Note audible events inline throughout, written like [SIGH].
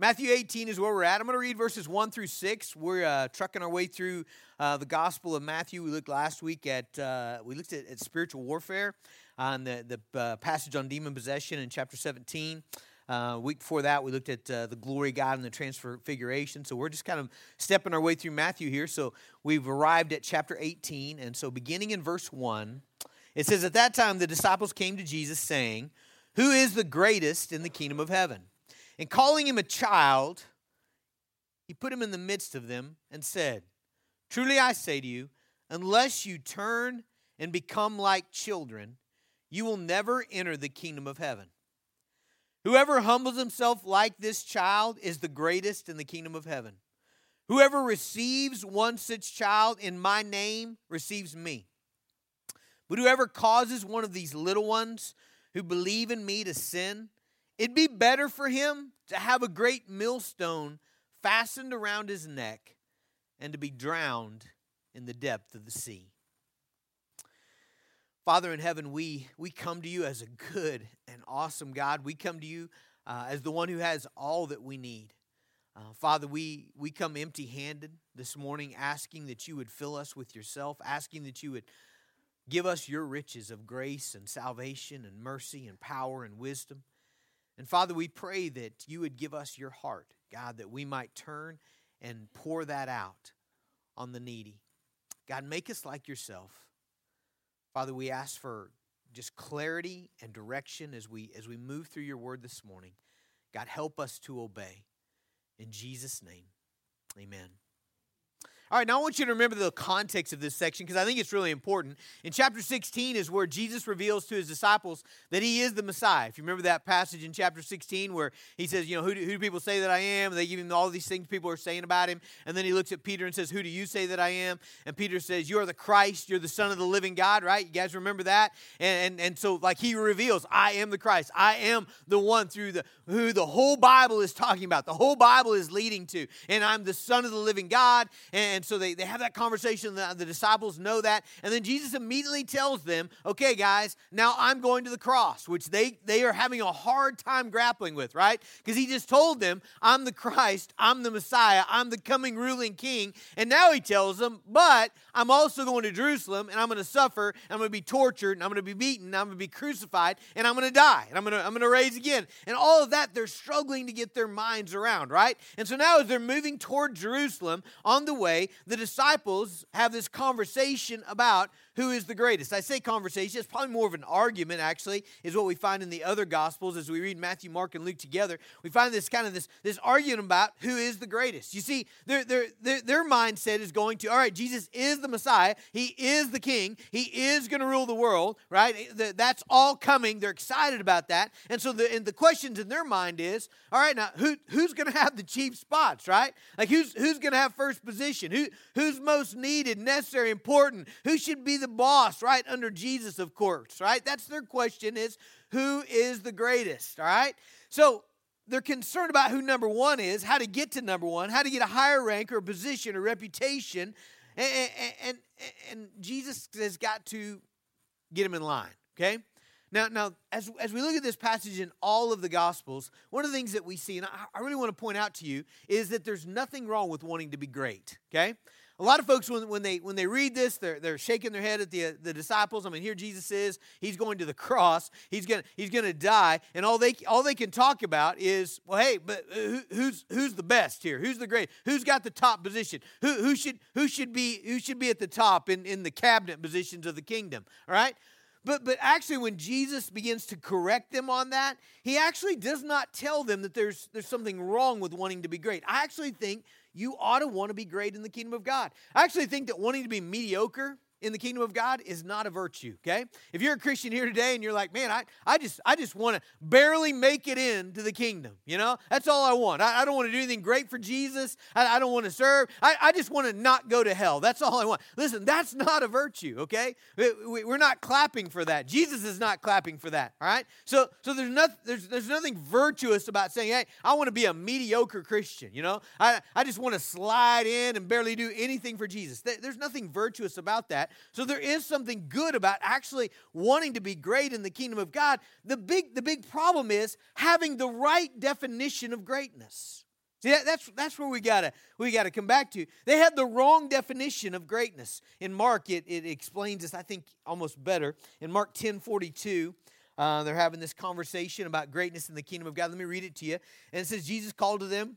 Matthew 18 is where we're at. I'm going to read verses 1 through 6. We're uh, trucking our way through uh, the Gospel of Matthew. We looked last week at, uh, we looked at, at, spiritual warfare on the, the uh, passage on demon possession in chapter 17. Uh, week before that, we looked at uh, the glory God and the transfiguration. So we're just kind of stepping our way through Matthew here. So we've arrived at chapter 18. And so beginning in verse 1, it says, At that time the disciples came to Jesus, saying, Who is the greatest in the kingdom of heaven? And calling him a child, he put him in the midst of them and said, Truly I say to you, unless you turn and become like children, you will never enter the kingdom of heaven. Whoever humbles himself like this child is the greatest in the kingdom of heaven. Whoever receives one such child in my name receives me. But whoever causes one of these little ones who believe in me to sin, it'd be better for him to have a great millstone fastened around his neck and to be drowned in the depth of the sea. Father in heaven, we, we come to you as a good and awesome God. We come to you uh, as the one who has all that we need. Uh, Father, we, we come empty handed this morning, asking that you would fill us with yourself, asking that you would give us your riches of grace and salvation and mercy and power and wisdom. And Father, we pray that you would give us your heart, God, that we might turn and pour that out on the needy. God, make us like yourself. Father, we ask for just clarity and direction as we as we move through your word this morning. God, help us to obey. In Jesus' name. Amen. All right, now I want you to remember the context of this section because I think it's really important. In chapter 16 is where Jesus reveals to his disciples that he is the Messiah. If you remember that passage in chapter 16 where he says, You know, who do, who do people say that I am? They give him all these things people are saying about him. And then he looks at Peter and says, Who do you say that I am? And Peter says, You are the Christ. You're the Son of the living God, right? You guys remember that? And, and, and so, like, he reveals, I am the Christ. I am the one through the who the whole Bible is talking about, the whole Bible is leading to. And I'm the Son of the living God. And and so they, they have that conversation. The, the disciples know that. And then Jesus immediately tells them, okay, guys, now I'm going to the cross, which they, they are having a hard time grappling with, right? Because he just told them, I'm the Christ, I'm the Messiah, I'm the coming ruling king. And now he tells them, but I'm also going to Jerusalem and I'm going to suffer, I'm going to be tortured, and I'm going to be beaten, and I'm going to be crucified, and I'm going to die, and I'm going to, I'm going to raise again. And all of that, they're struggling to get their minds around, right? And so now as they're moving toward Jerusalem on the way, the disciples have this conversation about who is the greatest. I say conversation, it's probably more of an argument, actually, is what we find in the other Gospels as we read Matthew, Mark, and Luke together. We find this kind of this, this argument about who is the greatest. You see, their, their, their, their mindset is going to, all right, Jesus is the Messiah, He is the King, He is going to rule the world, right? That's all coming. They're excited about that. And so the, and the questions in their mind is, all right, now who, who's going to have the chief spots, right? Like who's, who's going to have first position? Who, who's most needed, necessary, important? Who should be the boss, right? Under Jesus, of course, right? That's their question is who is the greatest, all right? So they're concerned about who number one is, how to get to number one, how to get a higher rank or a position or reputation. And, and, and, and Jesus has got to get them in line, okay? Now, now as, as we look at this passage in all of the Gospels, one of the things that we see, and I, I really want to point out to you, is that there's nothing wrong with wanting to be great, okay? A lot of folks, when, when, they, when they read this, they're, they're shaking their head at the, the disciples. I mean, here Jesus is. He's going to the cross. He's gonna he's gonna die. And all they, all they can talk about is, well, hey, but uh, who, who's, who's the best here? Who's the great? Who's got the top position? Who, who, should, who, should, be, who should be at the top in, in the cabinet positions of the kingdom? All right? But, but actually, when Jesus begins to correct them on that, he actually does not tell them that there's, there's something wrong with wanting to be great. I actually think you ought to want to be great in the kingdom of God. I actually think that wanting to be mediocre in the kingdom of God is not a virtue, okay? If you're a Christian here today and you're like, man, I, I just I just want to barely make it into the kingdom, you know? That's all I want. I, I don't want to do anything great for Jesus. I, I don't want to serve. I, I just want to not go to hell. That's all I want. Listen, that's not a virtue, okay? We, are not clapping for that. Jesus is not clapping for that, all right? So so there's nothing there's, there's nothing virtuous about saying, hey, I want to be a mediocre Christian, you know? I, I just want to slide in and barely do anything for Jesus. There's nothing virtuous about that. So there is something good about actually wanting to be great in the kingdom of God. The big, the big problem is having the right definition of greatness. See, that, that's, that's where we gotta we gotta come back to. They had the wrong definition of greatness. In Mark, it, it explains this, I think, almost better. In Mark 10 42, uh, they're having this conversation about greatness in the kingdom of God. Let me read it to you. And it says, Jesus called to them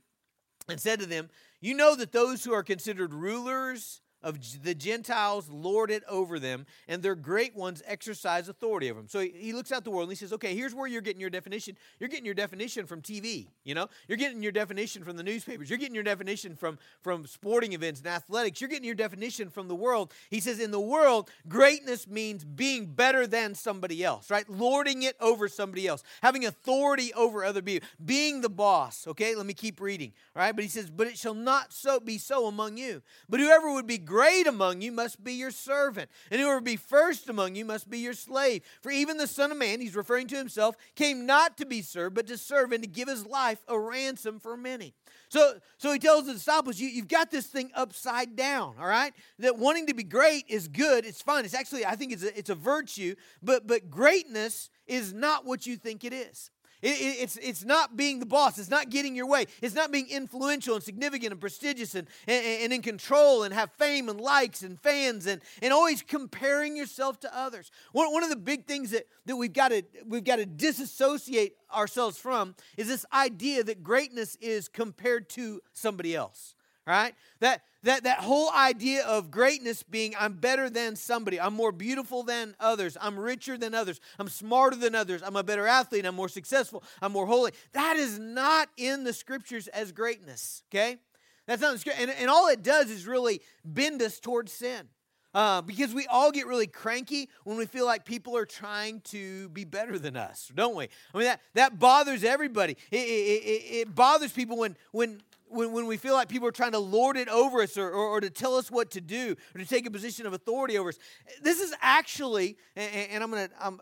and said to them, You know that those who are considered rulers of the Gentiles lord it over them, and their great ones exercise authority over them. So he looks out the world and he says, okay, here's where you're getting your definition. You're getting your definition from TV, you know? You're getting your definition from the newspapers. You're getting your definition from, from sporting events and athletics. You're getting your definition from the world. He says, in the world, greatness means being better than somebody else, right? Lording it over somebody else, having authority over other people, being the boss, okay? Let me keep reading, all right? But he says, but it shall not so be so among you. But whoever would be great among you must be your servant, and whoever be first among you must be your slave. For even the Son of Man, he's referring to himself, came not to be served, but to serve and to give his life a ransom for many. So, so he tells the disciples, you, you've got this thing upside down, all right? That wanting to be great is good, it's fine. It's actually, I think it's a, it's a virtue, but, but greatness is not what you think it is. It, it, it's, it's not being the boss. It's not getting your way. It's not being influential and significant and prestigious and, and, and in control and have fame and likes and fans and, and always comparing yourself to others. One, one of the big things that, that we've got to we've got to disassociate ourselves from is this idea that greatness is compared to somebody else right? That that that whole idea of greatness being I'm better than somebody, I'm more beautiful than others, I'm richer than others, I'm smarter than others, I'm a better athlete, I'm more successful, I'm more holy. That is not in the scriptures as greatness, okay? That's not and, and all it does is really bend us towards sin. Uh, because we all get really cranky when we feel like people are trying to be better than us, don't we? I mean, that, that bothers everybody. It, it, it, it bothers people when, when when, when we feel like people are trying to lord it over us or, or, or, to tell us what to do or to take a position of authority over us. This is actually, and, and I'm going to,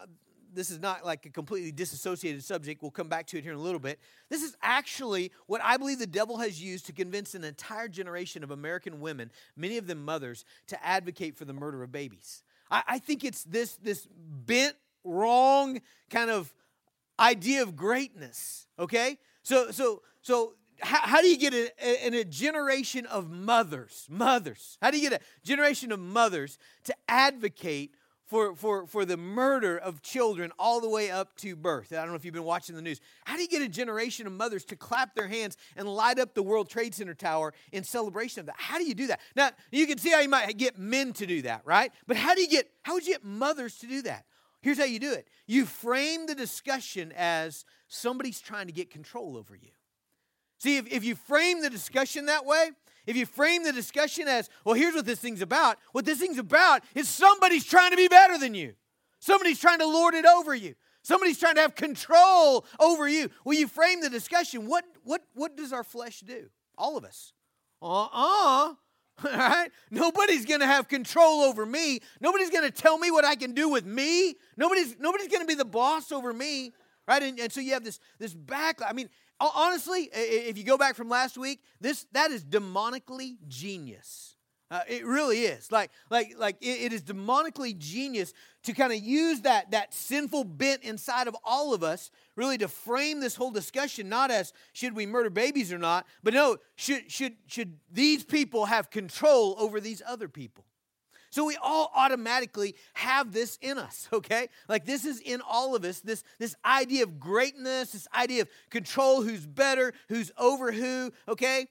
this is not like a completely disassociated subject. We'll come back to it here in a little bit. This is actually what I believe the devil has used to convince an entire generation of American women, many of them mothers, to advocate for the murder of babies. I, I think it's this, this bent, wrong kind of idea of greatness, okay? So, so, so how, how do you get a, a, a, generation of mothers, mothers? How do you get a generation of mothers to advocate for, for, for the murder of children all the way up to birth? I don't know if you've been watching the news. How do you get a generation of mothers to clap their hands and light up the World Trade Center Tower in celebration of that? How do you do that? Now, you can see how you might get men to do that, right? But how do you get, how would you get mothers to do that? Here's how you do it you frame the discussion as somebody's trying to get control over you. See, if, if you frame the discussion that way, if you frame the discussion as, well, here's what this thing's about, what this thing's about is somebody's trying to be better than you. Somebody's trying to lord it over you. Somebody's trying to have control over you. Well, you frame the discussion. What, what, what does our flesh do? All of us. Uh uh-uh. uh. [LAUGHS] All right? Nobody's going to have control over me. Nobody's going to tell me what I can do with me. Nobody's, nobody's going to be the boss over me. Right? And, and so you have this, this back. I mean, honestly, if you go back from last week, this that is demonically genius. Uh, it really is. Like, like, like it, it is demonically genius to kind of use that that sinful bent inside of all of us, really to frame this whole discussion not as should we murder babies or not, but no, should should should these people have control over these other people? So we all automatically have this in us, [LAUGHS] okay? Like this is in all of us, this, this idea of greatness, this idea of control, who's better, who's over who, okay?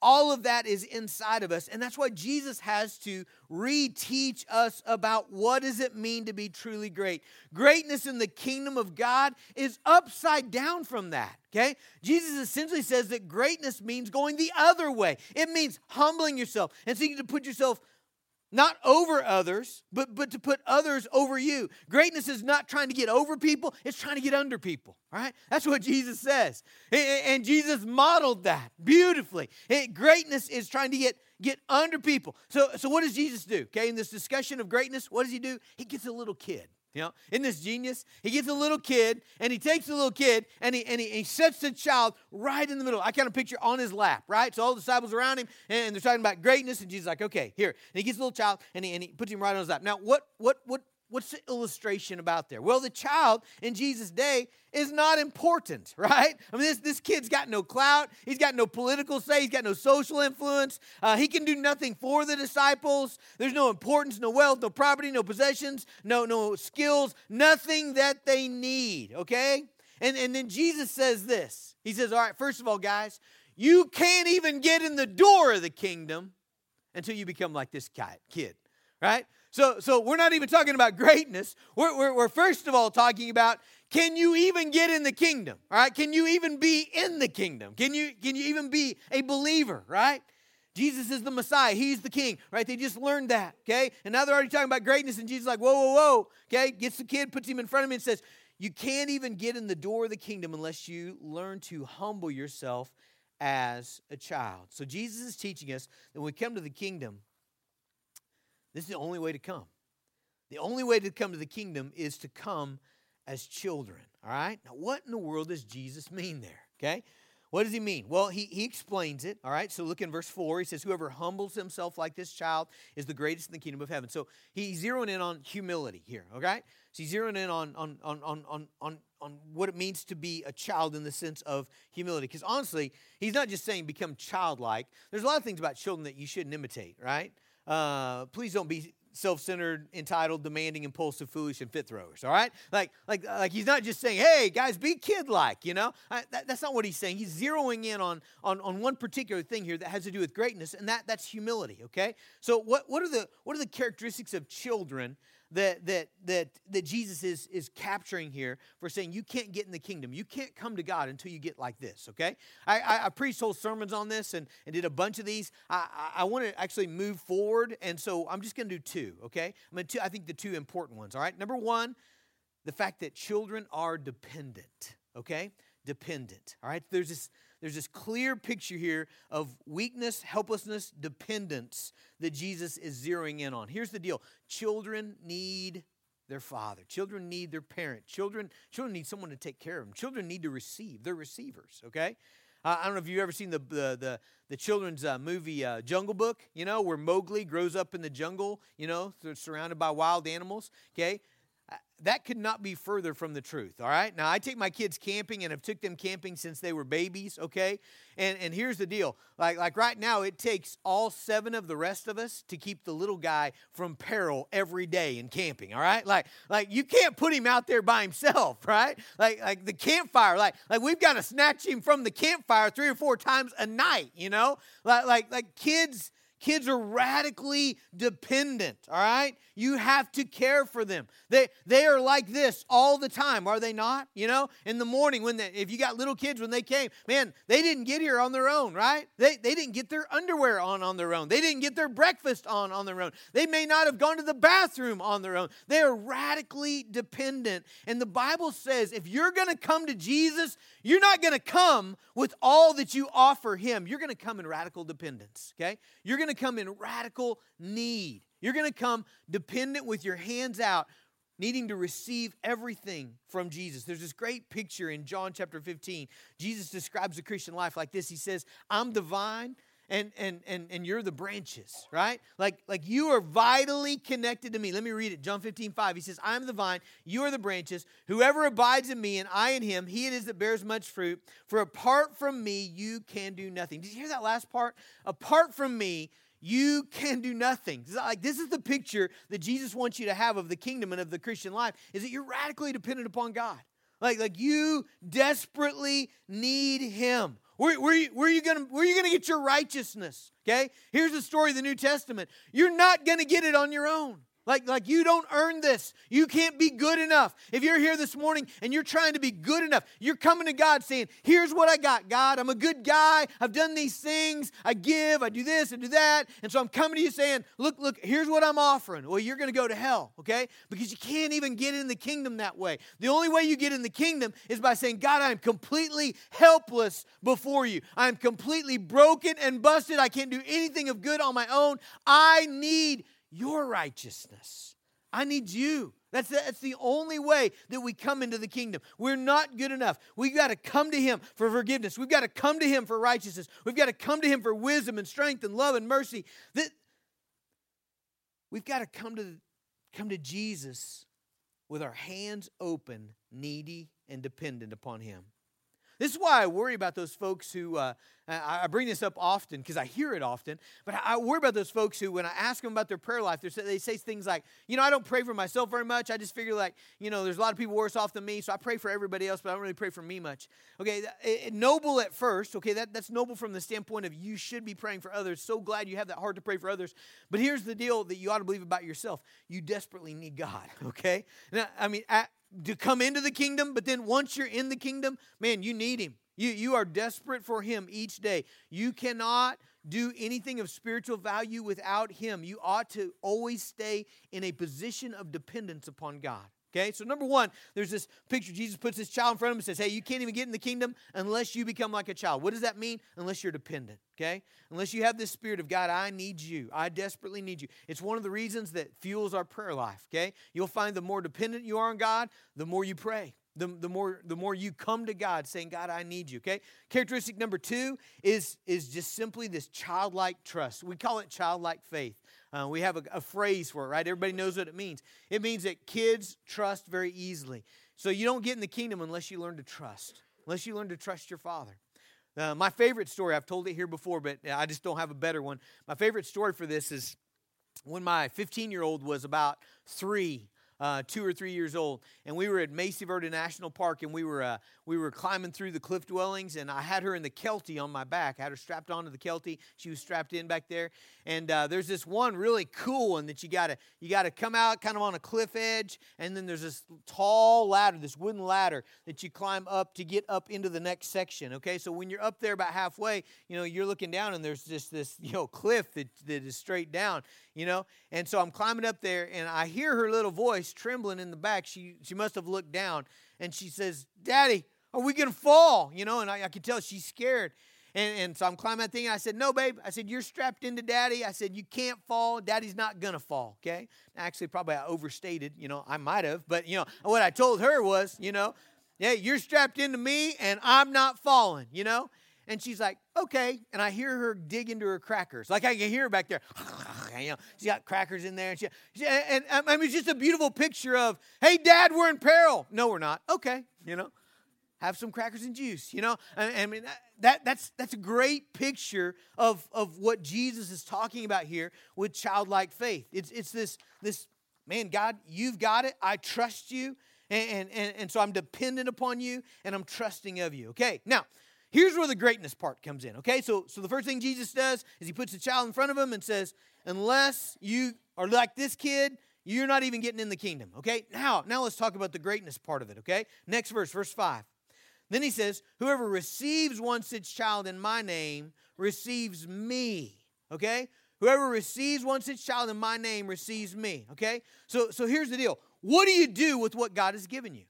All, of that is inside of us and that's why jesus has to reteach us about what does it mean to be truly great greatness in the kingdom of god is upside down from that okay jesus essentially says that greatness means going the other way it means humbling yourself and seeking to put yourself not over others, but, but to put others over you. Greatness is not trying to get over people, it's trying to get under people, right? That's what Jesus says. And Jesus modeled that beautifully. Greatness is trying to get, get under people. So, so what does Jesus do? Okay, in this discussion of greatness, what does he do? He gets a little kid. You know, in this genius? He gets a little kid and he takes the little kid and he, and he, he sets the child right in the middle. I kind of picture on his lap, right? So all the disciples around him and they're talking about greatness and Jesus like, okay, here. And he gets a little child and he, and he puts him right on his lap. Now, what, what, what, what's the illustration about there? Well, the child in Jesus' day is not important, [LAUGHS] right? I mean, this, this kid's got no clout. He's got no political say. He's got no social influence. Uh, he can do nothing for the disciples. There's no importance, no wealth, no property, no possessions, no, no skills, nothing that they need, okay? And, and then Jesus says this He says, All right, first of all, guys, you can't even get in the door of the kingdom until you become like this kid, right? So, so we're not even talking about greatness. We're, we're, we're, first of all talking about can you even get in the kingdom? All right? Can you even be in the kingdom? Can you, can you even be a believer? Right? Jesus is the Messiah. He's the king, right? They just learned that, okay? And now they're already talking about greatness, and Jesus like, whoa, whoa, whoa, okay? Gets the kid, puts him in front of him, and says, You can't even get in the door of the kingdom unless you learn to humble yourself as a child. So Jesus is teaching us that when we come to the kingdom, this is the only way to come. The only way to come to the kingdom is to come as children. All right? Now, what in the world does Jesus mean there? Okay? What does he mean? Well, he, he explains it. All right. So look in verse 4. He says, Whoever humbles himself like this child is the greatest in the kingdom of heaven. So he's zeroing in on humility here. Okay. So he's zeroing in on, on, on, on, on, on what it means to be a child in the sense of humility. Because honestly, he's not just saying become childlike. There's a lot of things about children that you shouldn't imitate, right? Uh, please don't be self-centered, entitled, demanding, impulsive, foolish, and fit throwers. All right, like like like he's not just saying, "Hey guys, be kid-like." You know, I, that, that's not what he's saying. He's zeroing in on on on one particular thing here that has to do with greatness, and that that's humility. Okay, so what what are the what are the characteristics of children that that that that Jesus is is capturing here for saying you can't get in the kingdom. You can't come to God until you get like this. Okay, I, I, I preached whole sermons on this and, and did a bunch of these. I I, I want to actually move forward, and so I'm just going to do two. Okay, I'm going to I think the two important ones. All right, number one, the fact that children are dependent. Okay, dependent. All right, there's this there's this clear picture here of weakness, helplessness, dependence that Jesus is zeroing in on. Here's the deal children need their father. Children need their parent. Children, children need someone to take care of them. Children need to receive. They're receivers, okay? I don't know if you've ever seen the, the, the, the children's uh, movie uh, Jungle Book, you know, where Mowgli grows up in the jungle, you know, surrounded by wild animals, okay? That could not be further from the truth all right? Now i take my kids camping and i've took them camping since they were babies okay? And and here's the deal. Like like right now it takes all seven of the rest of us to keep the little guy from peril every day in camping all right? Like like you can't put him out there by himself [LAUGHS] right? Like like the campfire like like we've got to snatch him from the campfire three or four times a night you know? Like like like kids Kids are radically dependent, all right? You have to care for them. They, they are like this all the time, are they not? You know, in the morning, when they, if you got little kids, when they came, man, they didn't get here on their own, right? They, they didn't get their underwear on on their own. They didn't get their breakfast on on their own. They may not have gone to the bathroom on their own. They are radically dependent. And the Bible says if you're going to come to Jesus, you're not going to come with all that you offer him. You're going to come in radical dependence, okay? You're going going to come in radical need. You're going to come dependent with your hands out, needing to receive everything from Jesus. There's this great picture in John chapter 15. Jesus describes the Christian life like this He says, I'm the vine, and and and and you're the branches right? Like like you are vitally connected to me. Let me read it john 15 5 he says i'm the vine you are the branches. Whoever abides in me and i in him he it is that bears much fruit. For apart from me you can do nothing. Did you hear that last part? Apart from me you can do nothing. Like this is the picture that Jesus wants you to have of the kingdom and of the Christian life is that you're radically dependent upon God. Like, like you desperately need him. Where, where, where, are you you gonna get your righteousness? Okay? Here's the story of the New Testament. You're not gonna get it on your own. Like, like you don't earn this. You can't be good enough. If you're here this morning and you're trying to be good enough, you're coming to God saying, Here's what I got, God. I'm a good guy. I've done these things. I give. I do this. I do that. And so I'm coming to you saying, Look, look, here's what I'm offering. Well, you're going to go to hell, okay? Because you can't even get in the kingdom that way. The only way you get in the kingdom is by saying, God, I'm completely helpless before you. I'm completely broken and busted. I can't do anything of good on my own. I need your righteousness. I need you. That's the, that's the only way that we come into the kingdom. We're not good enough. We've got to come to Him for forgiveness. We've got to come to Him for righteousness. We've got to come to Him for wisdom and strength and love and mercy. That we've got to come to come to Jesus with our hands open, needy, and dependent upon Him. This is why I worry about those folks who, uh, I bring this up often because I hear it often, but I worry about those folks who, when I ask them about their prayer life, they say things like, you know, I don't pray for myself very much. I just figure, like, you know, there's a lot of people worse off than me, so I pray for everybody else, but I don't really pray for me much. Okay, noble at first, okay, that, that's noble from the standpoint of you should be praying for others. So glad you have that heart to pray for others. But here's the deal that you ought to believe about yourself you desperately need God, [LAUGHS] okay? Now, I mean, to come into the kingdom, but then once you're in the kingdom, man, you need him. You, you are desperate for him each day. You cannot do anything of spiritual value without him. You ought to always stay in a position of dependence upon God. Okay, so number one, there's this picture. Jesus puts this child in front of him and says, Hey, you can't even get in the kingdom unless you become like a child. What does that mean? Unless you're dependent. Okay, unless you have this spirit of God, I need you. I desperately need you. It's one of the reasons that fuels our prayer life. Okay, you'll find the more dependent you are on God, the more you pray the, the more the more you come to God saying, God, I need you. Okay? Characteristic number two is, is just simply this childlike trust. We call it childlike faith. Uh, we have a, a phrase for it, right? Everybody knows what it means. It means that kids trust very easily. So you don't get in the kingdom unless you learn to trust, unless you learn to trust your father. Uh, my favorite story, I've told it here before, but I just don't have a better one. My favorite story for this is when my 15 year old was about three uh, two or three years old, and we were at Mesa Verde National Park, and we were uh, we were climbing through the cliff dwellings, and I had her in the Kelty on my back. I had her strapped onto the Kelty. She was strapped in back there, and uh, there's this one really cool one that you gotta you gotta come out kind of on a cliff edge, and then there's this tall ladder, this wooden ladder that you climb up to get up into the next section. Okay, so when you're up there about halfway, you know you're looking down, and there's just this you know cliff that, that is straight down, you know, and so I'm climbing up there, and I hear her little voice trembling in the back. She, she must have looked down and she says, Daddy, are we to fall? You know, and I, I could tell she's scared. And, and so I'm climbing that thing. And I said, No, babe. I said, You're strapped into daddy. I said, You can't fall. Daddy's not to fall. Okay. Actually, probably I overstated. You know, I might have. But, you know, what I told her was, you know, yeah, you're strapped into me and I'm not falling, you know? And she's like, okay. And I hear her dig into her crackers. Like I can hear her back there. [LAUGHS] you know, she's got crackers in there. And, she, she, and, and I mean, it's just a beautiful picture of, hey, dad, we're in peril. No, we're not. Okay, you know, have some crackers and juice, you know. I, I mean, that, that's, that's a great picture of, of what Jesus is talking about here with childlike faith. It's, it's this, this, man, God, you've got it. I trust you. And, and, and so I'm dependent upon you and I'm trusting of you. Okay, now, Here's where the greatness part comes in, okay? So, so the first thing Jesus does is he puts a child in front of him and says, Unless you are like this kid, you're not even getting in the kingdom, okay? Now, now let's talk about the greatness part of it, okay? Next verse, verse 5. Then he says, Whoever receives one such child in my name receives me, okay? Whoever receives one such child in my name receives me, okay? So, so here's the deal. What do you do with what God has given you,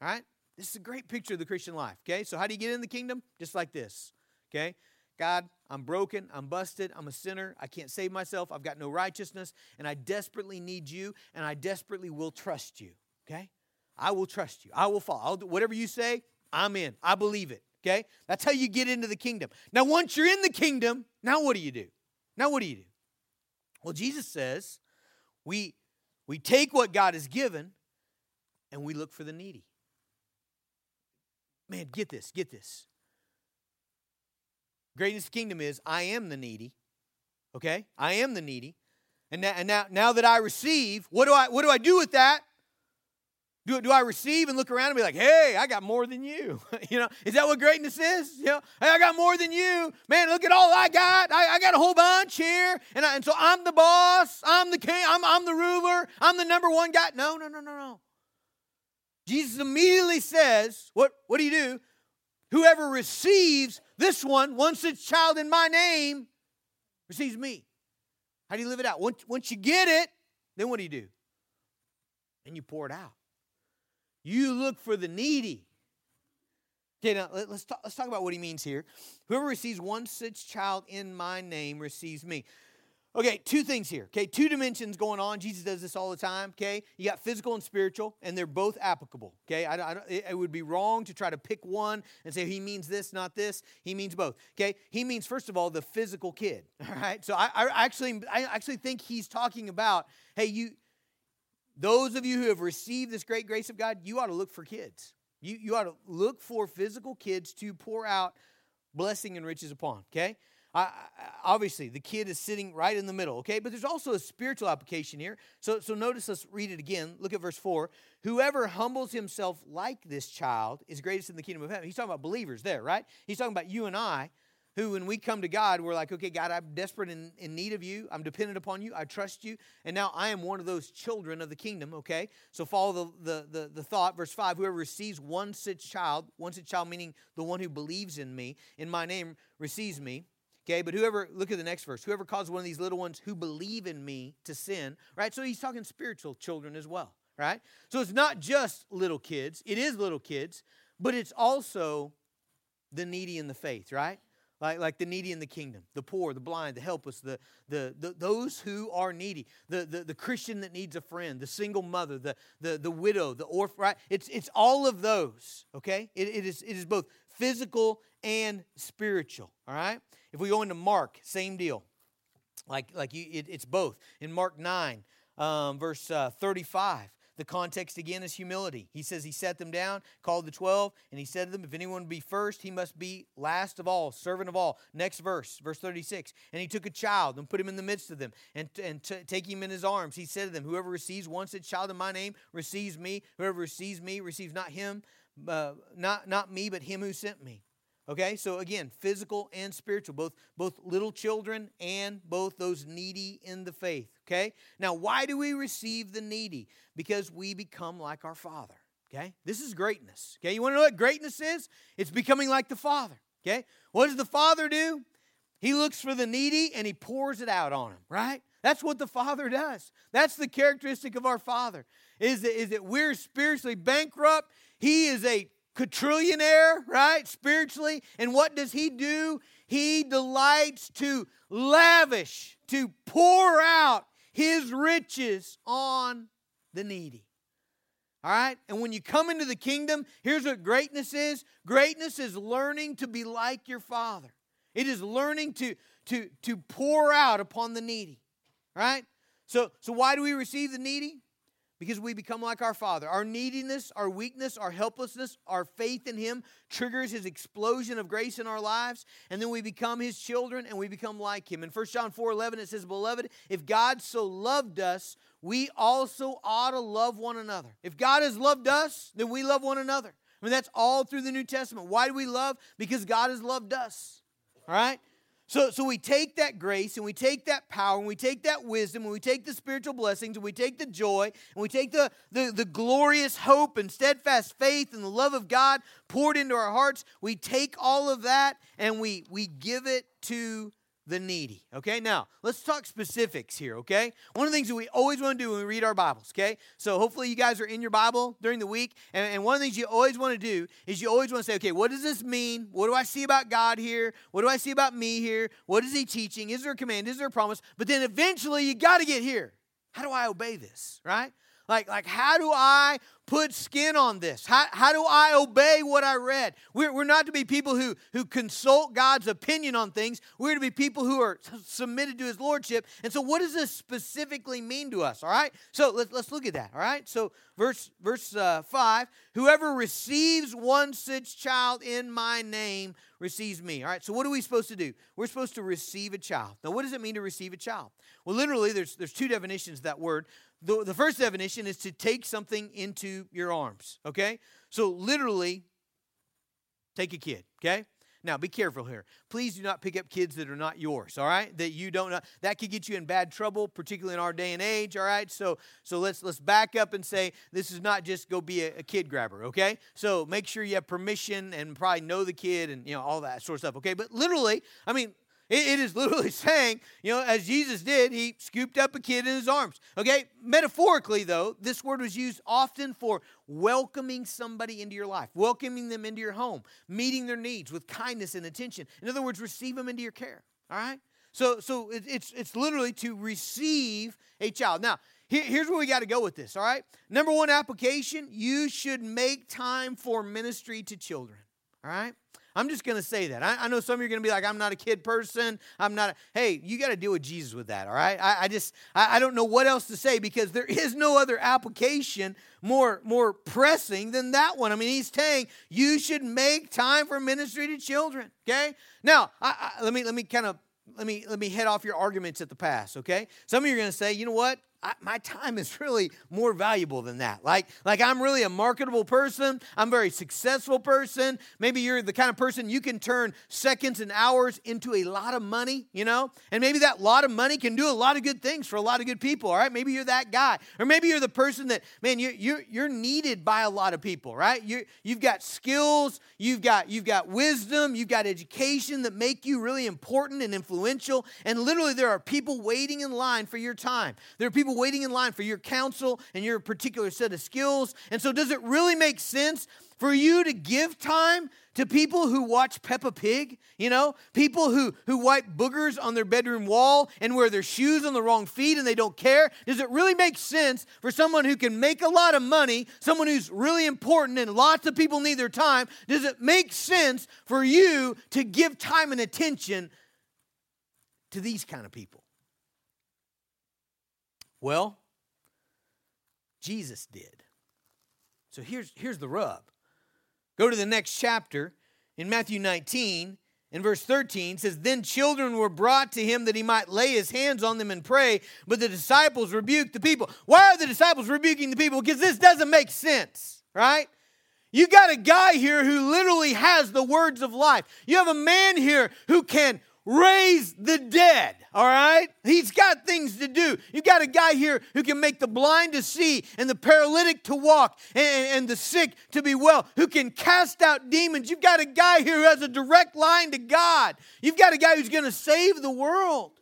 all right? This is a great picture of the Christian life, okay? So, how do you get in the kingdom? Just like this, okay? God, I'm broken, I'm busted, I'm a sinner, I can't save myself, I've got no righteousness, and I desperately need you, and I desperately will trust you, okay? I will trust you. I will follow. I'll do whatever you say, I'm in. I believe it, okay? That's how you get into the kingdom. Now, once you're in the kingdom, now what do you do? Now, what do you do? Well, Jesus says we, we take what God has given and we look for the needy. Man, get this, get this. Greatest kingdom is I am the needy. Okay? I am the needy. And now, and now, now that I receive, what do I what do I do with that? Do, do I receive and look around and be like, hey, I got more than you? [LAUGHS] you know, is that what greatness is? You know, hey, I got more than you. Man, look at all I got. I, I got a whole bunch here. And, I, and so I'm the boss. I'm the king. I'm, I'm the ruler. I'm the number one guy. No, no, no, no, no. Jesus immediately says, What, what do you do? Whoever receives this one, one such child in my name, receives me. How do you live it out? Once, once you get it, then what do you do? And you pour it out. You look for the needy. Okay, now let's talk, let's talk about what he means here. Whoever receives one such child in my name receives me. Okay, two things here. Okay, two dimensions going on. Jesus does this all the time. Okay, you got physical and spiritual, and they're both applicable. Okay, I, I, it would be wrong to try to pick one and say he means this, not this. He means both. Okay, he means first of all the physical kid. [LAUGHS] All right, so I, I actually, I actually think he's talking about, hey, you, those of you who have received this great grace of God, you ought to look for kids. You, you ought to look for physical kids to pour out blessing and riches upon, okay? Obviously, the kid is sitting right in the middle, okay? But there's also a spiritual application here. So, so notice, let's read it again. Look at verse 4. Whoever humbles himself like this child is greatest in the kingdom of heaven. He's talking about believers there, right? He's talking about you and I who, when we come to God, we're like, okay, God, I'm desperate in, in need of you. I'm dependent upon you. I trust you. And now I am one of those children of the kingdom, okay? So follow the, the, the, the thought. Verse 5 Whoever receives one such child, one such child meaning the one who believes in me, in my name, receives me. Okay, but whoever, look at the next verse, whoever causes one of these little ones who believe in me to sin, right? So he's talking spiritual children as well, right? So it's not just little kids, it is little kids, but it's also the needy in the faith, right? Like, like the needy in the kingdom, the poor, the blind, the helpless, the, the, the, those who are needy, the, the, the Christian that needs a friend, the single mother, the, the, the widow, the orphan, right? It's, it's all of those, okay? It, it, is, it is both physical and spiritual, all right? If we go into Mark, same deal. Like, like you, it, it's both. In Mark 9, um, verse uh, 35, the context again is humility. He says he set them down, called the 12, and he said to them, If anyone be first, he must be last of all, servant of all. Next verse, verse 36. And he took a child and put him in the midst of them, and, and t- take him in his arms. He said to them, Whoever receives one such child in my name receives me. Whoever receives me receives not him, uh, not, not me, but him who sent me. Okay, so again, physical and spiritual, both, both little children and both those needy in the faith. Okay, now why do we receive the needy? Because we become like our Father. Okay, this is greatness. Okay, you want to know what greatness is? It's becoming like the Father. Okay, what does the Father do? He looks for the needy and he pours it out on him, right? That's what the Father does. That's the characteristic of our Father. Is that, is that we're spiritually bankrupt. He is a quadrillionaire, right? Spiritually. And what does he do? He delights to lavish, to pour out his riches on the needy. All right? And when you come into the kingdom, here's what greatness is greatness is learning to be like your father, it is learning to, to, to pour out upon the needy. Right? So, so why do we receive the needy? Because we become like our Father. Our neediness, our weakness, our helplessness, our faith in Him triggers His explosion of grace in our lives, and then we become His children and we become like Him. In 1 John 4 11, it says, Beloved, if God so loved us, we also ought to love one another. If God has loved us, then we love one another. I mean, that's all through the New Testament. Why do we love? Because God has loved us. All right? So, so we take that grace and we take that power and we take that wisdom and we take the spiritual blessings and we take the joy and we take the, the, the glorious hope and steadfast faith and the love of God poured into our hearts. We take all of that and we, we give it to the needy. Okay, now let's talk specifics here. Okay, one of the things that we always want to do when we read our Bibles. Okay, so hopefully you guys are in your Bible during the week, and, and one of the things you always want to do is you always want to say, okay, what does this mean? What do I see about God here? What do I see about me here? What is He teaching? Is there a command? Is there a promise? But then eventually you got to get here. How do I obey this? Right? Like, like how do I put skin on this? How, how do I obey what I read? We're, we're not to be people who, who consult God's opinion on things. We're to be people who are submitted to his lordship. And so, what does this specifically mean to us? All right? So, let's, let's look at that. All right? So, verse, verse uh, 5 Whoever receives one such child in my name receives me. All right? So, what are we supposed to do? We're supposed to receive a child. Now, what does it mean to receive a child? Well, literally, there's, there's two definitions of that word. The, the first definition is to take something into your arms, okay? So, literally, take a kid, okay? Now, be careful here. Please do not pick up kids that are not yours, all right? That you don't know. That could get you in bad trouble, particularly in our day and age, all right? So so let's let's back up and say this is not just go be a, a kid grabber, okay? So make sure you have permission and probably know the kid and you know all that sort of stuff, okay? But literally, I mean, it, it is literally [LAUGHS] saying, you know, as Jesus did, he scooped up a kid in his arms. Okay, metaphorically, though, this word was used often for welcoming somebody into your life, welcoming them into your home, meeting their needs with kindness and attention. In other words, receive them into your care. All right? So, so it, it's, it's literally to receive a child. Now, here, here's where we got to go with this, all right? Number one application you should make time for ministry to children, all right? I'm just going to say that. I, I, know some of you are going to be like, I'm not a kid person. I'm not. A, hey, you got to deal with Jesus with that, all right? I, I just, I, I don't know what else to say because there is no other application more, more pressing than that one. I mean, he's saying you should make time for ministry to children, okay? Now, I, I, let me, let me kind of let me let me head off your arguments at the past okay some of you are going to say you know what I, my time is really more valuable than that. Like, like I'm really a marketable person. I'm a very successful person. Maybe you're the kind of person you can turn seconds and hours into a lot of money, you know? And maybe that lot of money can do a lot of good things for a lot of good people, all right? Maybe you're that guy. Or maybe you're the person that, man, you're, you're, you're needed by a lot of people, right? you you've got skills, you've got, you've got wisdom, you've got education that make you really important and influential. And literally, there are people waiting in line for your time. There are people people waiting in line for your counsel and your particular set of skills. And so, does it really make sense for you to give time to people who watch Peppa Pig, you know, people who, who wipe boogers on their bedroom wall and wear their shoes on the wrong feet and they don't care? Does it really make sense for someone who can make a lot of money, someone who's really important and lots of people need their time? Does it make sense for you to give time and attention to these kind of people? Well, Jesus did. So here's, here's the rub. Go to the next chapter. In Matthew 19 in verse 13 says then children were brought to him that he might lay his hands on them and pray but the disciples rebuked the people. Why are the disciples rebuking the people? Because this doesn't make sense right? You got a guy here who literally has the words of life. You have a man here who can raise the dead. All right? He's got things to do. You got a guy here who can make the blind to see and the paralytic to walk and, and the sick to be well, who can cast out demons. You've got a guy here who has a direct line to God. You've got a guy who's going to save the world.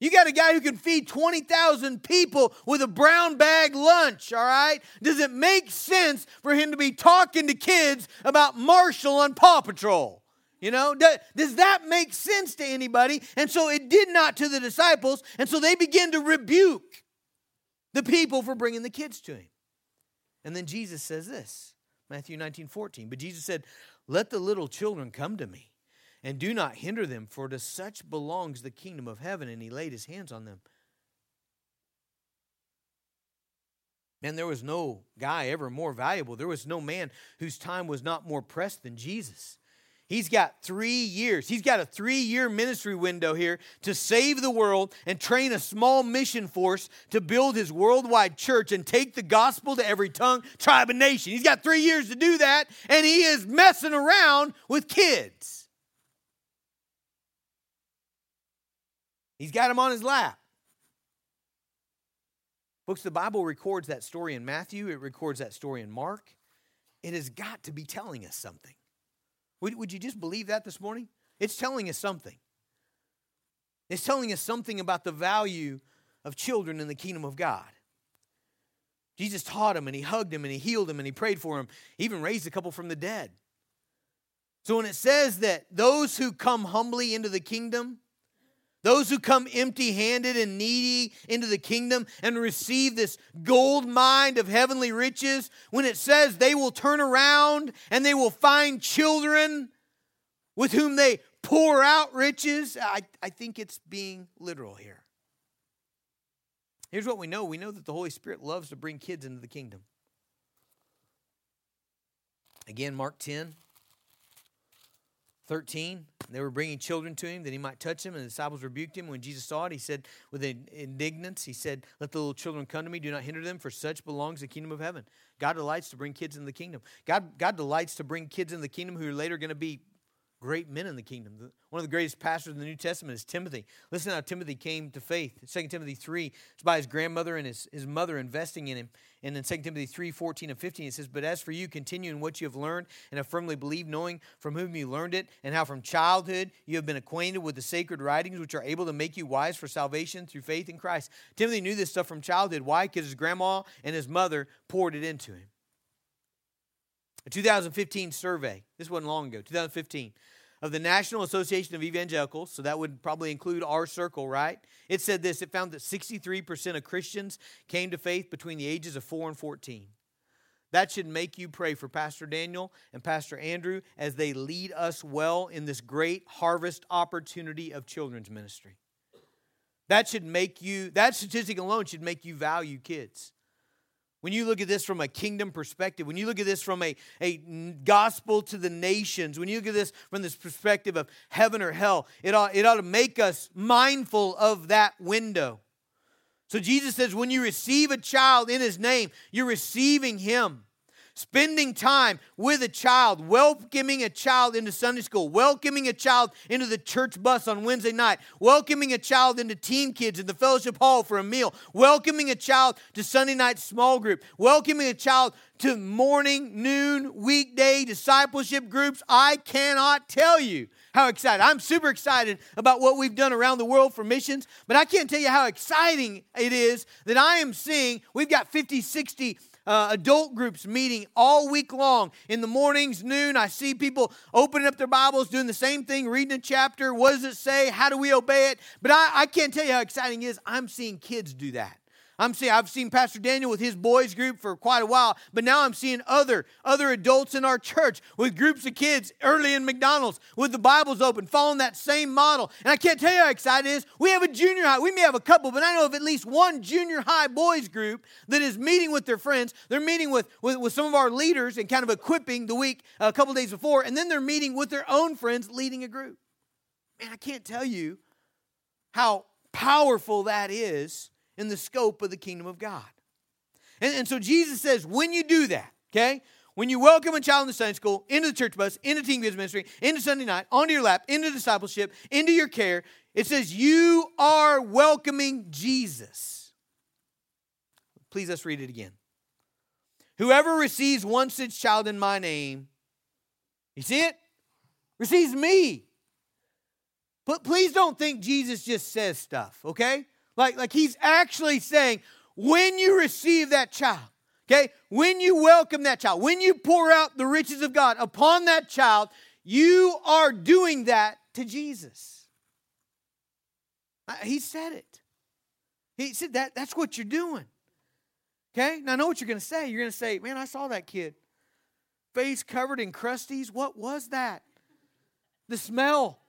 You got a guy who can feed 20,000 people with a brown bag lunch, all right? Does it make sense for him to be talking to kids about Marshall on Paw Patrol? You know, does that make sense to anybody? And so it did not to the disciples. And so they begin to rebuke the people for bringing the kids to him. And then Jesus says this Matthew 19 14. But Jesus said, Let the little children come to me, and do not hinder them, for to such belongs the kingdom of heaven. And he laid his hands on them. And there was no guy ever more valuable. There was no man whose time was not more pressed than Jesus. He's got three years. He's got a three year ministry window here to save the world and train a small mission force to build his worldwide church and take the gospel to every tongue, tribe, and nation. He's got three years to do that, and he is messing around with kids. He's got them on his lap. Books, the Bible records that story in Matthew, it records that story in Mark. It has got to be telling us something. Would, would you just believe that this morning? It's telling us something. It's telling us something about the value of children in the kingdom of God. Jesus taught him and he hugged him and he healed him and he prayed for him, he even raised a couple from the dead. So when it says that those who come humbly into the kingdom, those who come empty handed and needy into the kingdom and receive this gold mine of heavenly riches, when it says they will turn around and they will find children with whom they pour out riches, I, I think it's being literal here. Here's what we know we know that the Holy Spirit loves to bring kids into the kingdom. Again, Mark 10. 13, they were bringing children to him that he might touch them, and the disciples rebuked him. When Jesus saw it, he said, with indignance, he said, Let the little children come to me, do not hinder them, for such belongs the kingdom of heaven. God delights to bring kids in the kingdom. God, God delights to bring kids in the kingdom who are later going to be great men in the kingdom. One of the greatest pastors in the New Testament is Timothy. Listen how Timothy came to faith. 2 Timothy 3, it's by his grandmother and his, his mother investing in him. And in 2 Timothy 3, 14 and 15, it says, But as for you, continue in what you have learned and have firmly believed, knowing from whom you learned it, and how from childhood you have been acquainted with the sacred writings, which are able to make you wise for salvation through faith in Christ. Timothy knew this stuff from childhood. Why? Because his grandma and his mother poured it into him. A 2015 survey, this wasn't long ago, 2015 of the National Association of Evangelicals, so that would probably include our circle, right? It said this it found that 63% of Christians came to faith between the ages of 4 and 14. That should make you pray for Pastor Daniel and Pastor Andrew as they lead us well in this great harvest opportunity of children's ministry. That should make you, that statistic alone should make you value kids. When you look at this from a kingdom perspective, when you look at this from a, a gospel to the nations, when you look at this from this perspective of heaven or hell, it ought, it ought to make us mindful of that window. So Jesus says, when you receive a child in his name, you're receiving him spending time with a child, welcoming a child into Sunday school, welcoming a child into the church bus on Wednesday night, welcoming a child into Team Kids in the fellowship hall for a meal, welcoming a child to Sunday night small group, welcoming a child to morning, noon, weekday discipleship groups. I cannot tell you how excited. I'm super excited about what we've done around the world for missions, but I can't tell you how exciting it is that I am seeing we've got 50, 60 uh, adult groups meeting all week long. In the mornings, noon, I see people opening up their Bibles, doing the same thing, reading a chapter. What does it say? How do we obey it? But I, I can't tell you how exciting it is. I'm seeing kids do that. I'm seeing I've seen Pastor Daniel with his boys group for quite a while, but now I'm seeing other other adults in our church with groups of kids early in McDonald's with the Bibles open, following that same model. And I can't tell you how excited it is. We have a junior high. We may have a couple, but I know of at least one junior high boys group that is meeting with their friends. They're meeting with with, with some of our leaders and kind of equipping the week uh, a couple days before, and then they're meeting with their own friends, leading a group. Man, I can't tell you how powerful that is in the scope of the kingdom of God. And, and so Jesus says, when you do that, okay, when you welcome a child in the Sunday school, into the church bus, into Team Kids ministry, into Sunday night, onto your lap, into discipleship, into your care, it says you are welcoming Jesus. Please let's read it again. Whoever receives one such child in my name, you see it? Receives me. But please don't think Jesus just says stuff, okay? Like, like he's actually saying, when you receive that child, okay, when you welcome that child, when you pour out the riches of God upon that child, you are doing that to Jesus. He said it. He said that that's what you're doing. Okay? Now I know what you're going to say. You're going to say, man, I saw that kid. Face covered in crusties. What was that? The smell.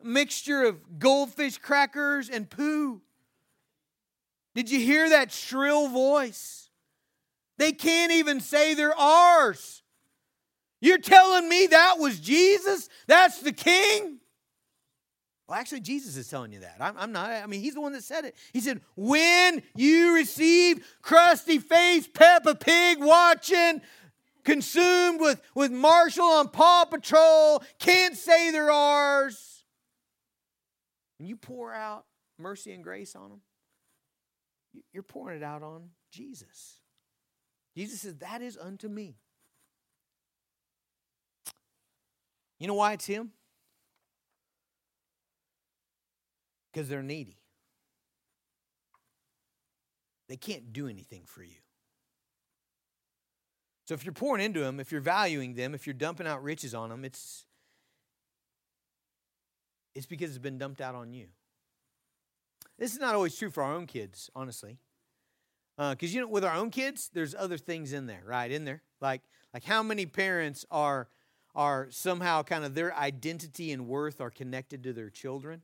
mixture of goldfish crackers and poo. Did you hear that shrill voice? They can't even say they're ours. You're telling me that was Jesus? That's the king? Well, actually, Jesus is telling you that. I'm, I'm, not. I mean, he's the one that said it. He said, When you receive crusty face Peppa Pig watching, consumed with, with Marshall on Paw Patrol, can't say they're ours. When you pour out mercy and grace on them, you're pouring it out on Jesus. Jesus says, That is unto me. You know why it's Him? Because they're needy. They can't do anything for you. So if you're pouring into them, if you're valuing them, if you're dumping out riches on them, it's it's because it's been dumped out on you. This is not always true for our own kids, honestly. Because uh, you know, with our own kids, there's other things in there, right? In there, like like how many parents are are somehow kind of their identity and worth are connected to their children.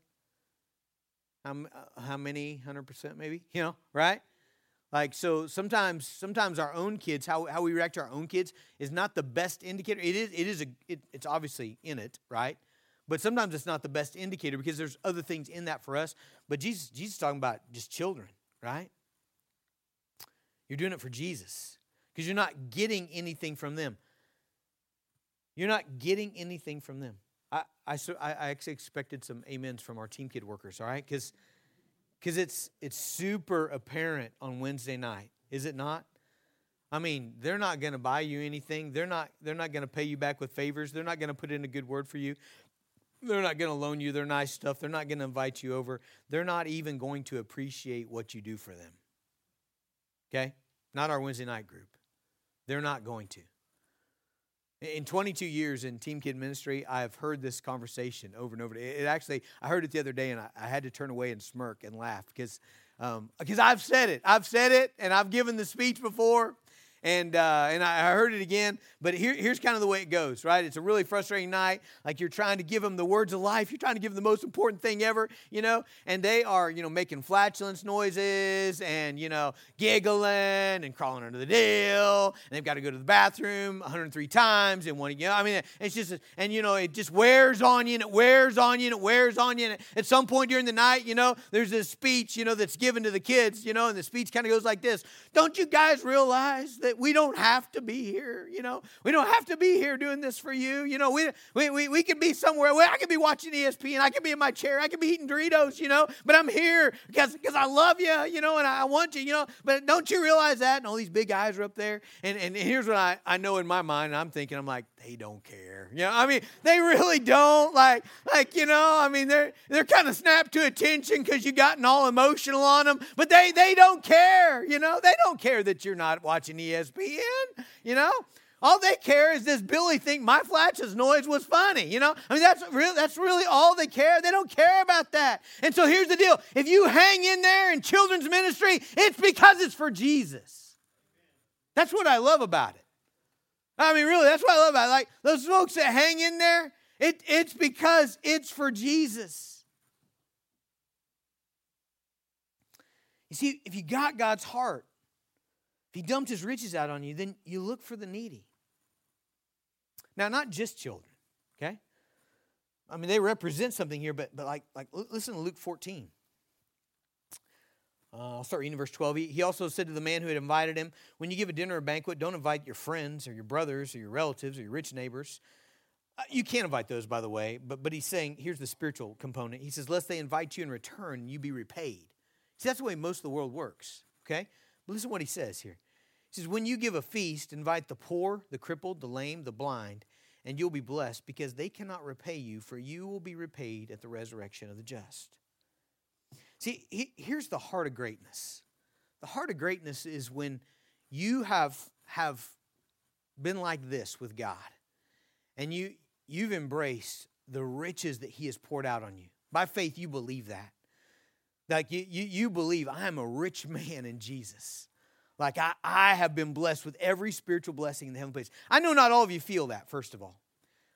How, uh, how many? Hundred percent, maybe. [LAUGHS] You know, right? Like so, sometimes sometimes our own kids, how, how we react to our own kids, is not the best indicator. It is it is a it, it's obviously in it, right? But sometimes it's not the best indicator because there's other things in that for us. But Jesus, Jesus is talking about just children, right? You're doing it for Jesus because you're not getting anything from them. You're not getting anything from them. I, I, I actually expected some amens from our team kid workers, all right? Because because it's it's super apparent on Wednesday night, is it not? I mean, they're not going to buy you anything. They're not they're not going to pay you back with favors. They're not going to put in a good word for you. They're not going to loan you their nice stuff. They're not going to invite you over. They're not even going to appreciate what you do for them. Okay? Not our Wednesday night group. They're not going to. In 22 years in Team Kid ministry, I've heard this conversation over and over. It actually, I heard it the other day and I, I had to turn away and smirk and laugh because um, because I've said it. I've said it and I've given the speech before. And uh, and I heard it again. But here, here's kind of the way it goes, right? It's a really frustrating night. Like you're trying to give them the words of life. You're trying to give them the most important thing ever, you know. And they are, you know, making flatulence noises and you know giggling and crawling under the deal. And they've got to go to the bathroom 103 times and one, you know. I mean, it's just and you know it just wears on you and it wears on you and it wears on you. And at some point during the night, you know, there's this speech, you know, that's given to the kids, you know, and the speech kind of goes like this: Don't you guys realize that we don't have to be here? You know, we don't have to be here doing this for you. You know, we, we, we, we could be somewhere. I could be watching ESPN. I could be in my chair. I could be eating Doritos, you know, but I'm here because, because I love you, you know, and I want you, you know. But don't you realize that? And all these big guys are up there. And, and here's what I, I know in my mind. I'm thinking, I'm like, they don't care. You know, I mean, they really don't. Like, like you know, I mean, they're they're kind of snapped to attention because you gotten all emotional on them, but they they don't care. You know, they don't care that you're not watching ESPN. You know, all they care is does Billy think my flatulence noise was funny? You know, I mean that's really that's really all they care. They don't care about that. And so here's the deal: if you hang in there in children's ministry, it's because it's for Jesus. That's what I love about it. I mean, really, that's what I love about it. Like those folks that hang in there, it, it's because it's for Jesus. You see, if you got God's heart, if He dumped His riches out on you, then you look for the needy. Now, not just children, okay? I mean, they represent something here, but, but like, like listen to Luke 14. Uh, I'll start reading verse 12. He, also said to the man who had invited him, When you give a dinner or banquet, don't invite your friends or your brothers or your relatives or your rich neighbors. Uh, you can't invite those, by the way, but, but he's saying, here's the spiritual component. He says, Lest they invite you in return, you be repaid. See, that's the way most of the world works, okay? But listen to what he says here. He says, When you give a feast, invite the poor, the crippled, the lame, the blind, and you'll be blessed because they cannot repay you, for you will be repaid at the resurrection of the just. See, he, here's the heart of greatness. The heart of greatness is when you have, have been like this with God and you, you've embraced the riches that He has poured out on you. By faith, you believe that. Like you, you, you believe, I am a rich [LAUGHS] man in Jesus. Like I, I have been blessed with every spiritual blessing in the heavenly place. I know not all of you feel that, first of all.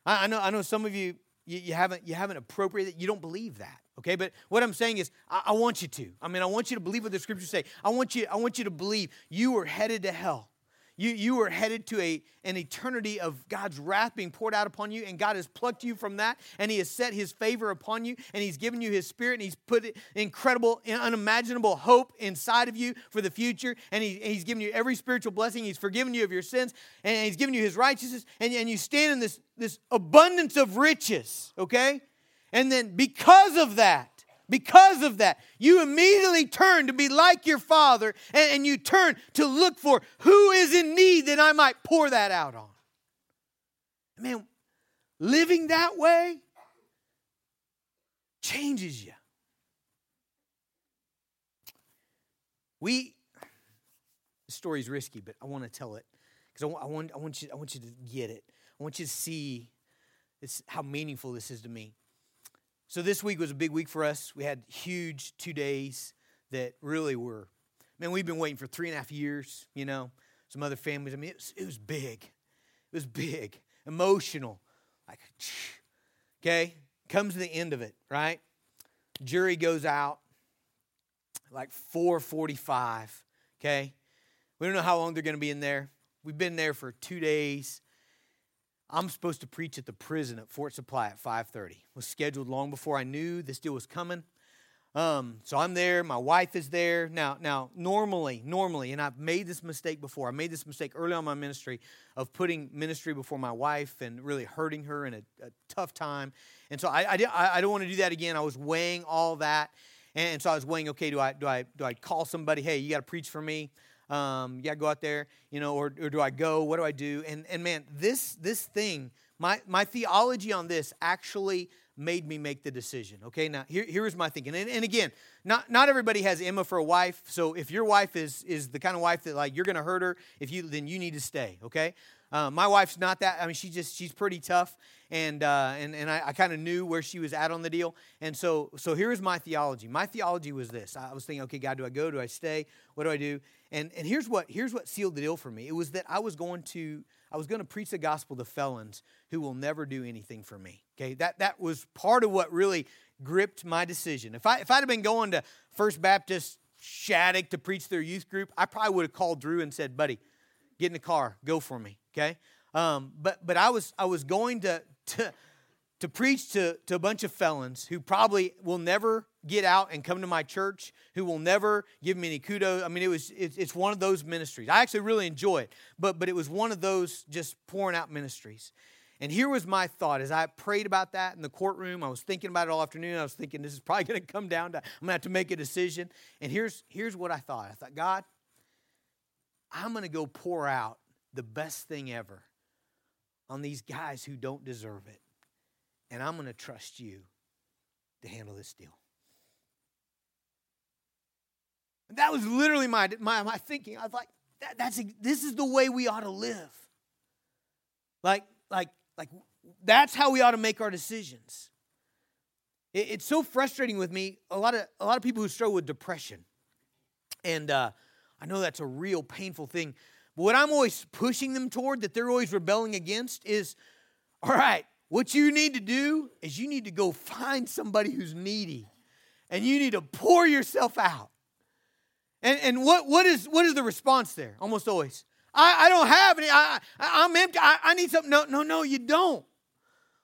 I, I know, I know some of you, you, you, haven't, you haven't appropriated, you don't believe that. Okay, but what I'm saying is, I, I want you to. I mean, I want you to believe what the scriptures say. I want you, I want you to believe you are headed to hell. You, you were headed to a, an eternity of God's wrath being poured out upon you, and God has plucked you from that, and He has set His favor upon you, and He's given you His Spirit, and He's put incredible, unimaginable hope inside of you for the future, and he, He's given you every spiritual blessing. He's forgiven you of your sins, and He's given you His righteousness, and, and you stand in this, this abundance of riches, okay? And then because of that, because of that, you immediately turn to be like your father and, and, you turn to look for who is in need that I might pour that out on. Man, living that way changes you. We, the story's risky, but I want to tell it because I, I, want, I, want you, I want you to get it. I want you to see this, how meaningful this is to me. So this week was a big week for us. We had huge two days that really were, man, we've been waiting for three and a half years, you know, some other families. I mean, it was, it was big. It was big, emotional. Like, [SNIFFS] okay, comes to the end of it, right? Jury goes out like 4:45, okay? We don't know how long they're going to be in there. We've been there for 2 days. I'm supposed to preach at the prison at Fort Supply at 5:30. Was scheduled long before I knew this deal was coming. Um, so I'm there. My wife is there. Now, now, normally, normally, and I've made this mistake before. I made this mistake early on my ministry of putting ministry before my wife and really hurting her in a, a tough time. And so I, I, I don't want to do that again. I was weighing all that, and so I was weighing. Okay, do I do I do I call somebody? Hey, you got to preach for me. Um, yeah, go out there, you know, or, or do I go? What do I do? And and man, this this thing, my my theology on this actually made me make the decision. Okay, now here, here's my thinking. And, and again, not not everybody has Emma for a wife. So if your wife is is the kind of wife that like you're gonna hurt her, if you then you need to stay. Okay. Uh, my wife's not that. I mean, she's just she's pretty tough, and uh, and and I, I kind of knew where she was at on the deal. And so so here's my theology. My theology was this. I was thinking, okay, God, do I go? Do I stay? What do I do? And and here's what here's what sealed the deal for me. It was that I was going to I was going to preach the gospel to felons who will never do anything for me. Okay, that that was part of what really gripped my decision. If I if I'd have been going to First Baptist Shattuck to preach their youth group, I probably would have called Drew and said, "Buddy, get in the car, go for me." Okay, um, but but I was I was going to to to preach to, to a bunch of felons who probably will never get out and come to my church, who will never give me any kudos. I mean, it was it, it's one of those ministries. I actually really enjoy it, but but it was one of those just pouring out ministries. And here was my thought as I prayed about that in the courtroom. I was thinking about it all afternoon. I was thinking this is probably going to come down to I'm going to have to make a decision. And here's here's what I thought. I thought, God, I'm going to go pour out the best thing ever on these guys who don't deserve it. And I'm going to trust you to handle this deal. And that was literally my, my, my thinking. I was like, that, that's this is the way we ought to live. Like, like like, that's how we ought to make our decisions. It, it's so frustrating with me. A lot of, a lot of people who struggle with depression. And uh, I know that's a real painful thing. But what I'm always pushing them toward, that they're always rebelling against, is all right, what you need to do is you need to go find somebody who's needy and you need to pour yourself out. And, and what, what, is, what is the response there? Almost always. I, I don't have any. I, I, am empty. I, I need something. No, no, no, you don't.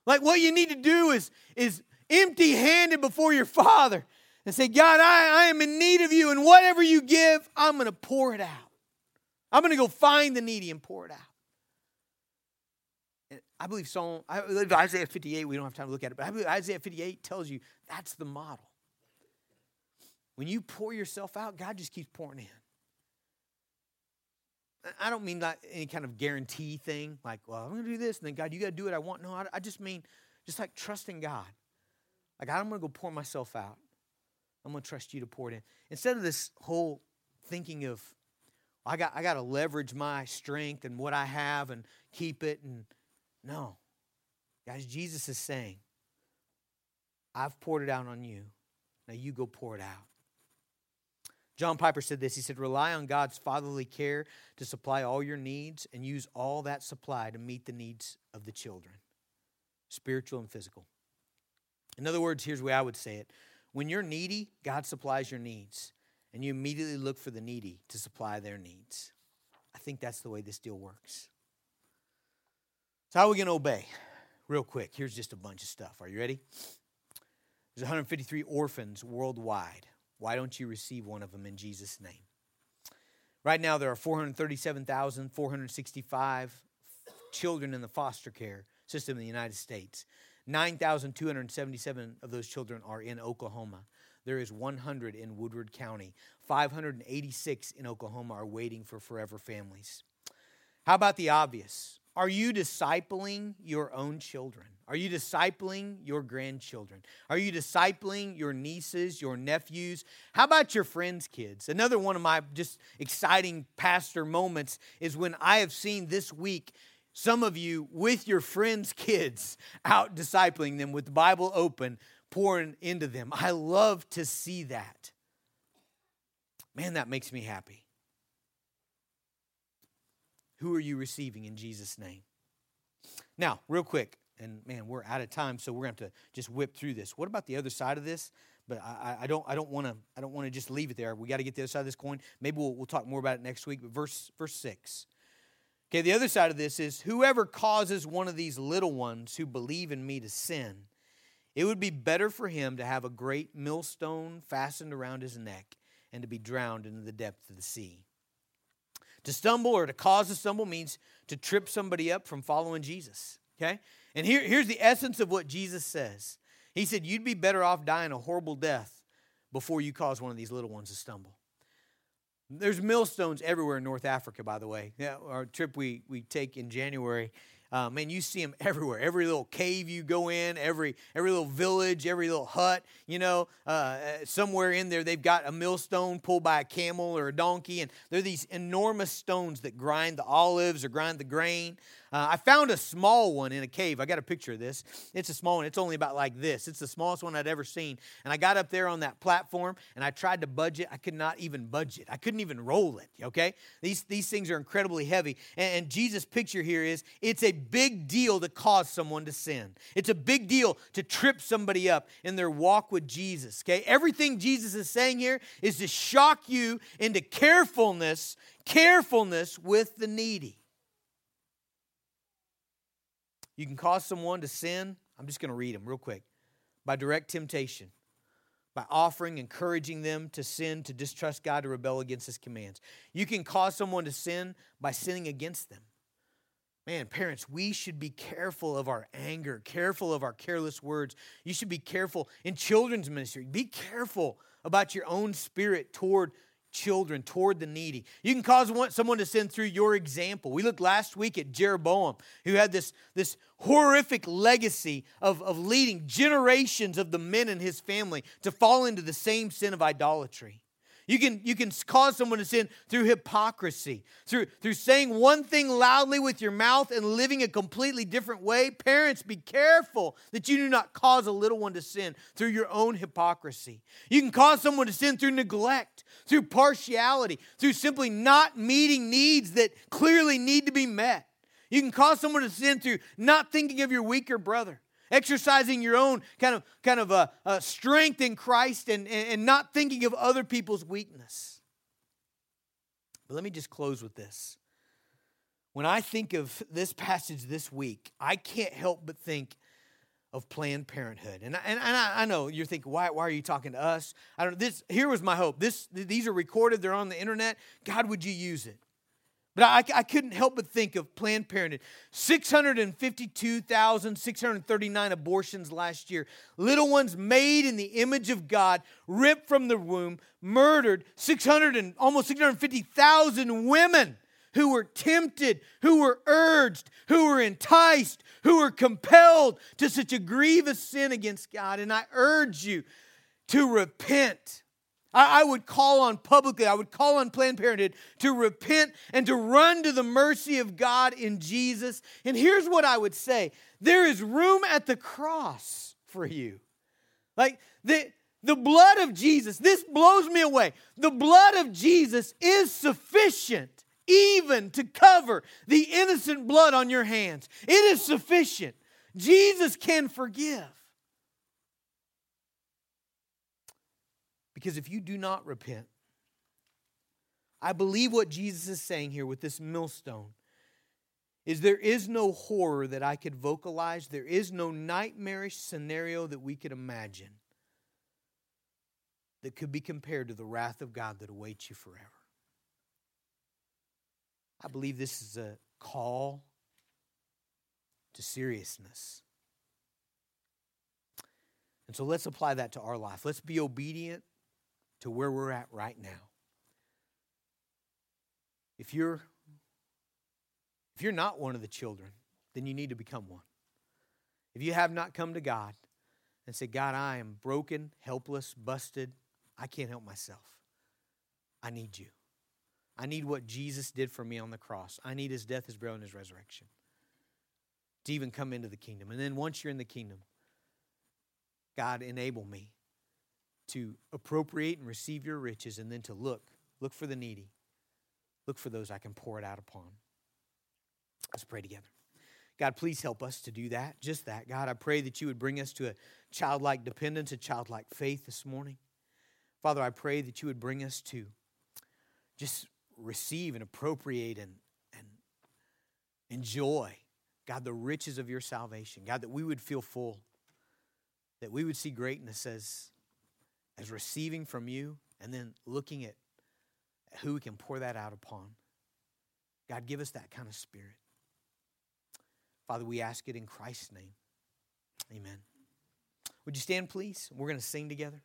Like what you need to do is, is empty handed before your Father and say, God, I, I am in need of you, and whatever you give, I'm going to pour it out. I'm going to go find the needy and pour it out. And I believe Psalm, I believe Isaiah 58, we don't have time to look at it, but I believe Isaiah 58 tells you that's the model. When you pour yourself out, God just keeps pouring in. I don't mean like any kind of guarantee thing, like, well, I'm going to do this, and then God, you got to do what I want. No, I, I just mean just like trusting God. Like, I'm going to go pour myself out. I'm going to trust you to pour it in. Instead of this whole thinking of, I got, I got to leverage my strength and what I have and keep it. And no. Guys, Jesus is saying, I've poured it out on you. Now you go pour it out. John Piper said this. He said, Rely on God's fatherly care to supply all your needs and use all that supply to meet the needs of the children, spiritual and physical. In other words, here's the way I would say it when you're needy, God supplies your needs, and you immediately look for the needy to supply their needs. I think that's the way this deal works. So, how are we going to obey? Real quick, here's just a bunch of stuff. Are you ready? There's 153 orphans worldwide. Why don't you receive one of them in Jesus' name? Right now, there are 437,465 children in the foster care system in the United States. 9,277 of those children are in Oklahoma. There is 100 in Woodward County. 586 in Oklahoma are waiting for forever families. How about the obvious? Are you discipling your own children? Are you discipling your grandchildren? Are you discipling your nieces, your nephews? How about your friends' kids? Another one of my just exciting pastor moments is when I have seen this week some of you with your friends' kids out discipling them with the Bible open, pouring into them. I love to see that. Man, that makes me happy. Who are you receiving in Jesus' name? Now, real quick, and man, we're out of time, so we're to have to just whip through this. What about the other side of this? But I, I don't, I don't want to, I don't want to just leave it there. We got to get the other side of this coin. Maybe we'll, we'll talk more about it next week. But verse, verse six. Okay, the other side of this is whoever causes one of these little ones who believe in me to sin, it would be better for him to have a great millstone fastened around his neck and to be drowned into the depth of the sea. To stumble or to cause a stumble means to trip somebody up from following Jesus. Okay? And here, here's the essence of what Jesus says He said, You'd be better off dying a horrible death before you cause one of these little ones to stumble. There's millstones everywhere in North Africa, by the way. Yeah, our trip we, we take in January, uh, man, you see them everywhere. Every little cave you go in, every every little village, every little hut. You know, uh, uh, somewhere in there they've got a millstone pulled by a camel or a donkey, and they're these enormous stones that grind the olives or grind the grain. Uh, I found a small one in a cave. I got a picture of this. It's a small one. It's only about like this. It's the smallest one I'd ever seen. And I got up there on that platform and I tried to budge it. I could not even budge it. I couldn't even roll it. Okay, these these things are incredibly heavy. And, and Jesus' picture here is it's a big deal to cause someone to sin. It's a big deal to trip somebody up in their walk with Jesus. Okay, everything Jesus is saying here is to shock you into carefulness, carefulness with the needy. You can cause someone to sin. I'm just going to read them real quick. By direct temptation, by offering, encouraging them to sin, to distrust God, to rebel against His commands. You can cause someone to sin by sinning against them. Man, parents, we should be careful of our anger, careful of our careless words. You should be careful in children's ministry. Be careful about your own spirit toward children, toward the needy. You can cause someone to sin through your example. We looked last week at Jeroboam, who had this, this horrific legacy of, of leading generations of the men in his family to fall into the same sin of idolatry. You can, you can cause someone to sin through hypocrisy, through, through saying one thing loudly with your mouth and living a completely different way. Parents, be careful that you do not cause a little one to sin through your own hypocrisy. You can cause someone to sin through neglect, through partiality, through simply not meeting needs that clearly need to be met. You can cause someone to sin through not thinking of your weaker brother exercising your own kind of kind of a, a strength in Christ and, and not thinking of other people's weakness. But let me just close with this. When I think of this passage this week, I can't help but think of Planned Parenthood. And, and, and I, I, know you're thinking, why, why are you talking to us? I don't this here was my hope. This these are recorded, they're on the internet. God, would you use it? But I, I couldn't help but think of Planned Parenthood. 652,639 abortions last year. Little ones made in the image of God, ripped from the womb, murdered. 600 and almost 650,000 women who were tempted, who were urged, who were enticed, who were compelled to such a grievous sin against God. And I urge you to repent I, would call on publicly, I would call on Planned Parenthood to repent and to run to the mercy of God in Jesus. And here's what I would say there is room at the cross for you. Like the, the blood of Jesus, this blows me away. The blood of Jesus is sufficient even to cover the innocent blood on your hands. It is sufficient. Jesus can forgive. Because if you do not repent, I believe what Jesus is saying here with this millstone is there is no horror that I could vocalize, there is no nightmarish scenario that we could imagine that could be compared to the wrath of God that awaits you forever. I believe this is a call to seriousness. And so let's apply that to our life. Let's be obedient to where we're at right now. If you're if you're not one of the children, then you need to become one. If you have not come to God and say, God, I am broken, helpless, busted, I can't help myself. I need you. I need what Jesus did for me on the cross. I need his death, his burial, and his resurrection to even come into the kingdom. And then once you're in the kingdom, God, enable me to appropriate and receive your riches and then to look, look for the needy, look for those I can pour it out upon. Let's pray together. God, please help us to do that, just that. God, I pray that you would bring us to a childlike dependence, a childlike faith this morning. Father, I pray that you would bring us to just receive and appropriate and, and enjoy, God, the riches of your salvation. God, that we would feel full, that we would see greatness as as receiving from you and then looking at who we can pour that out upon. God, give us that kind of spirit. Father, we ask it in Christ's name. Amen. Would you stand, please? We're going to sing together.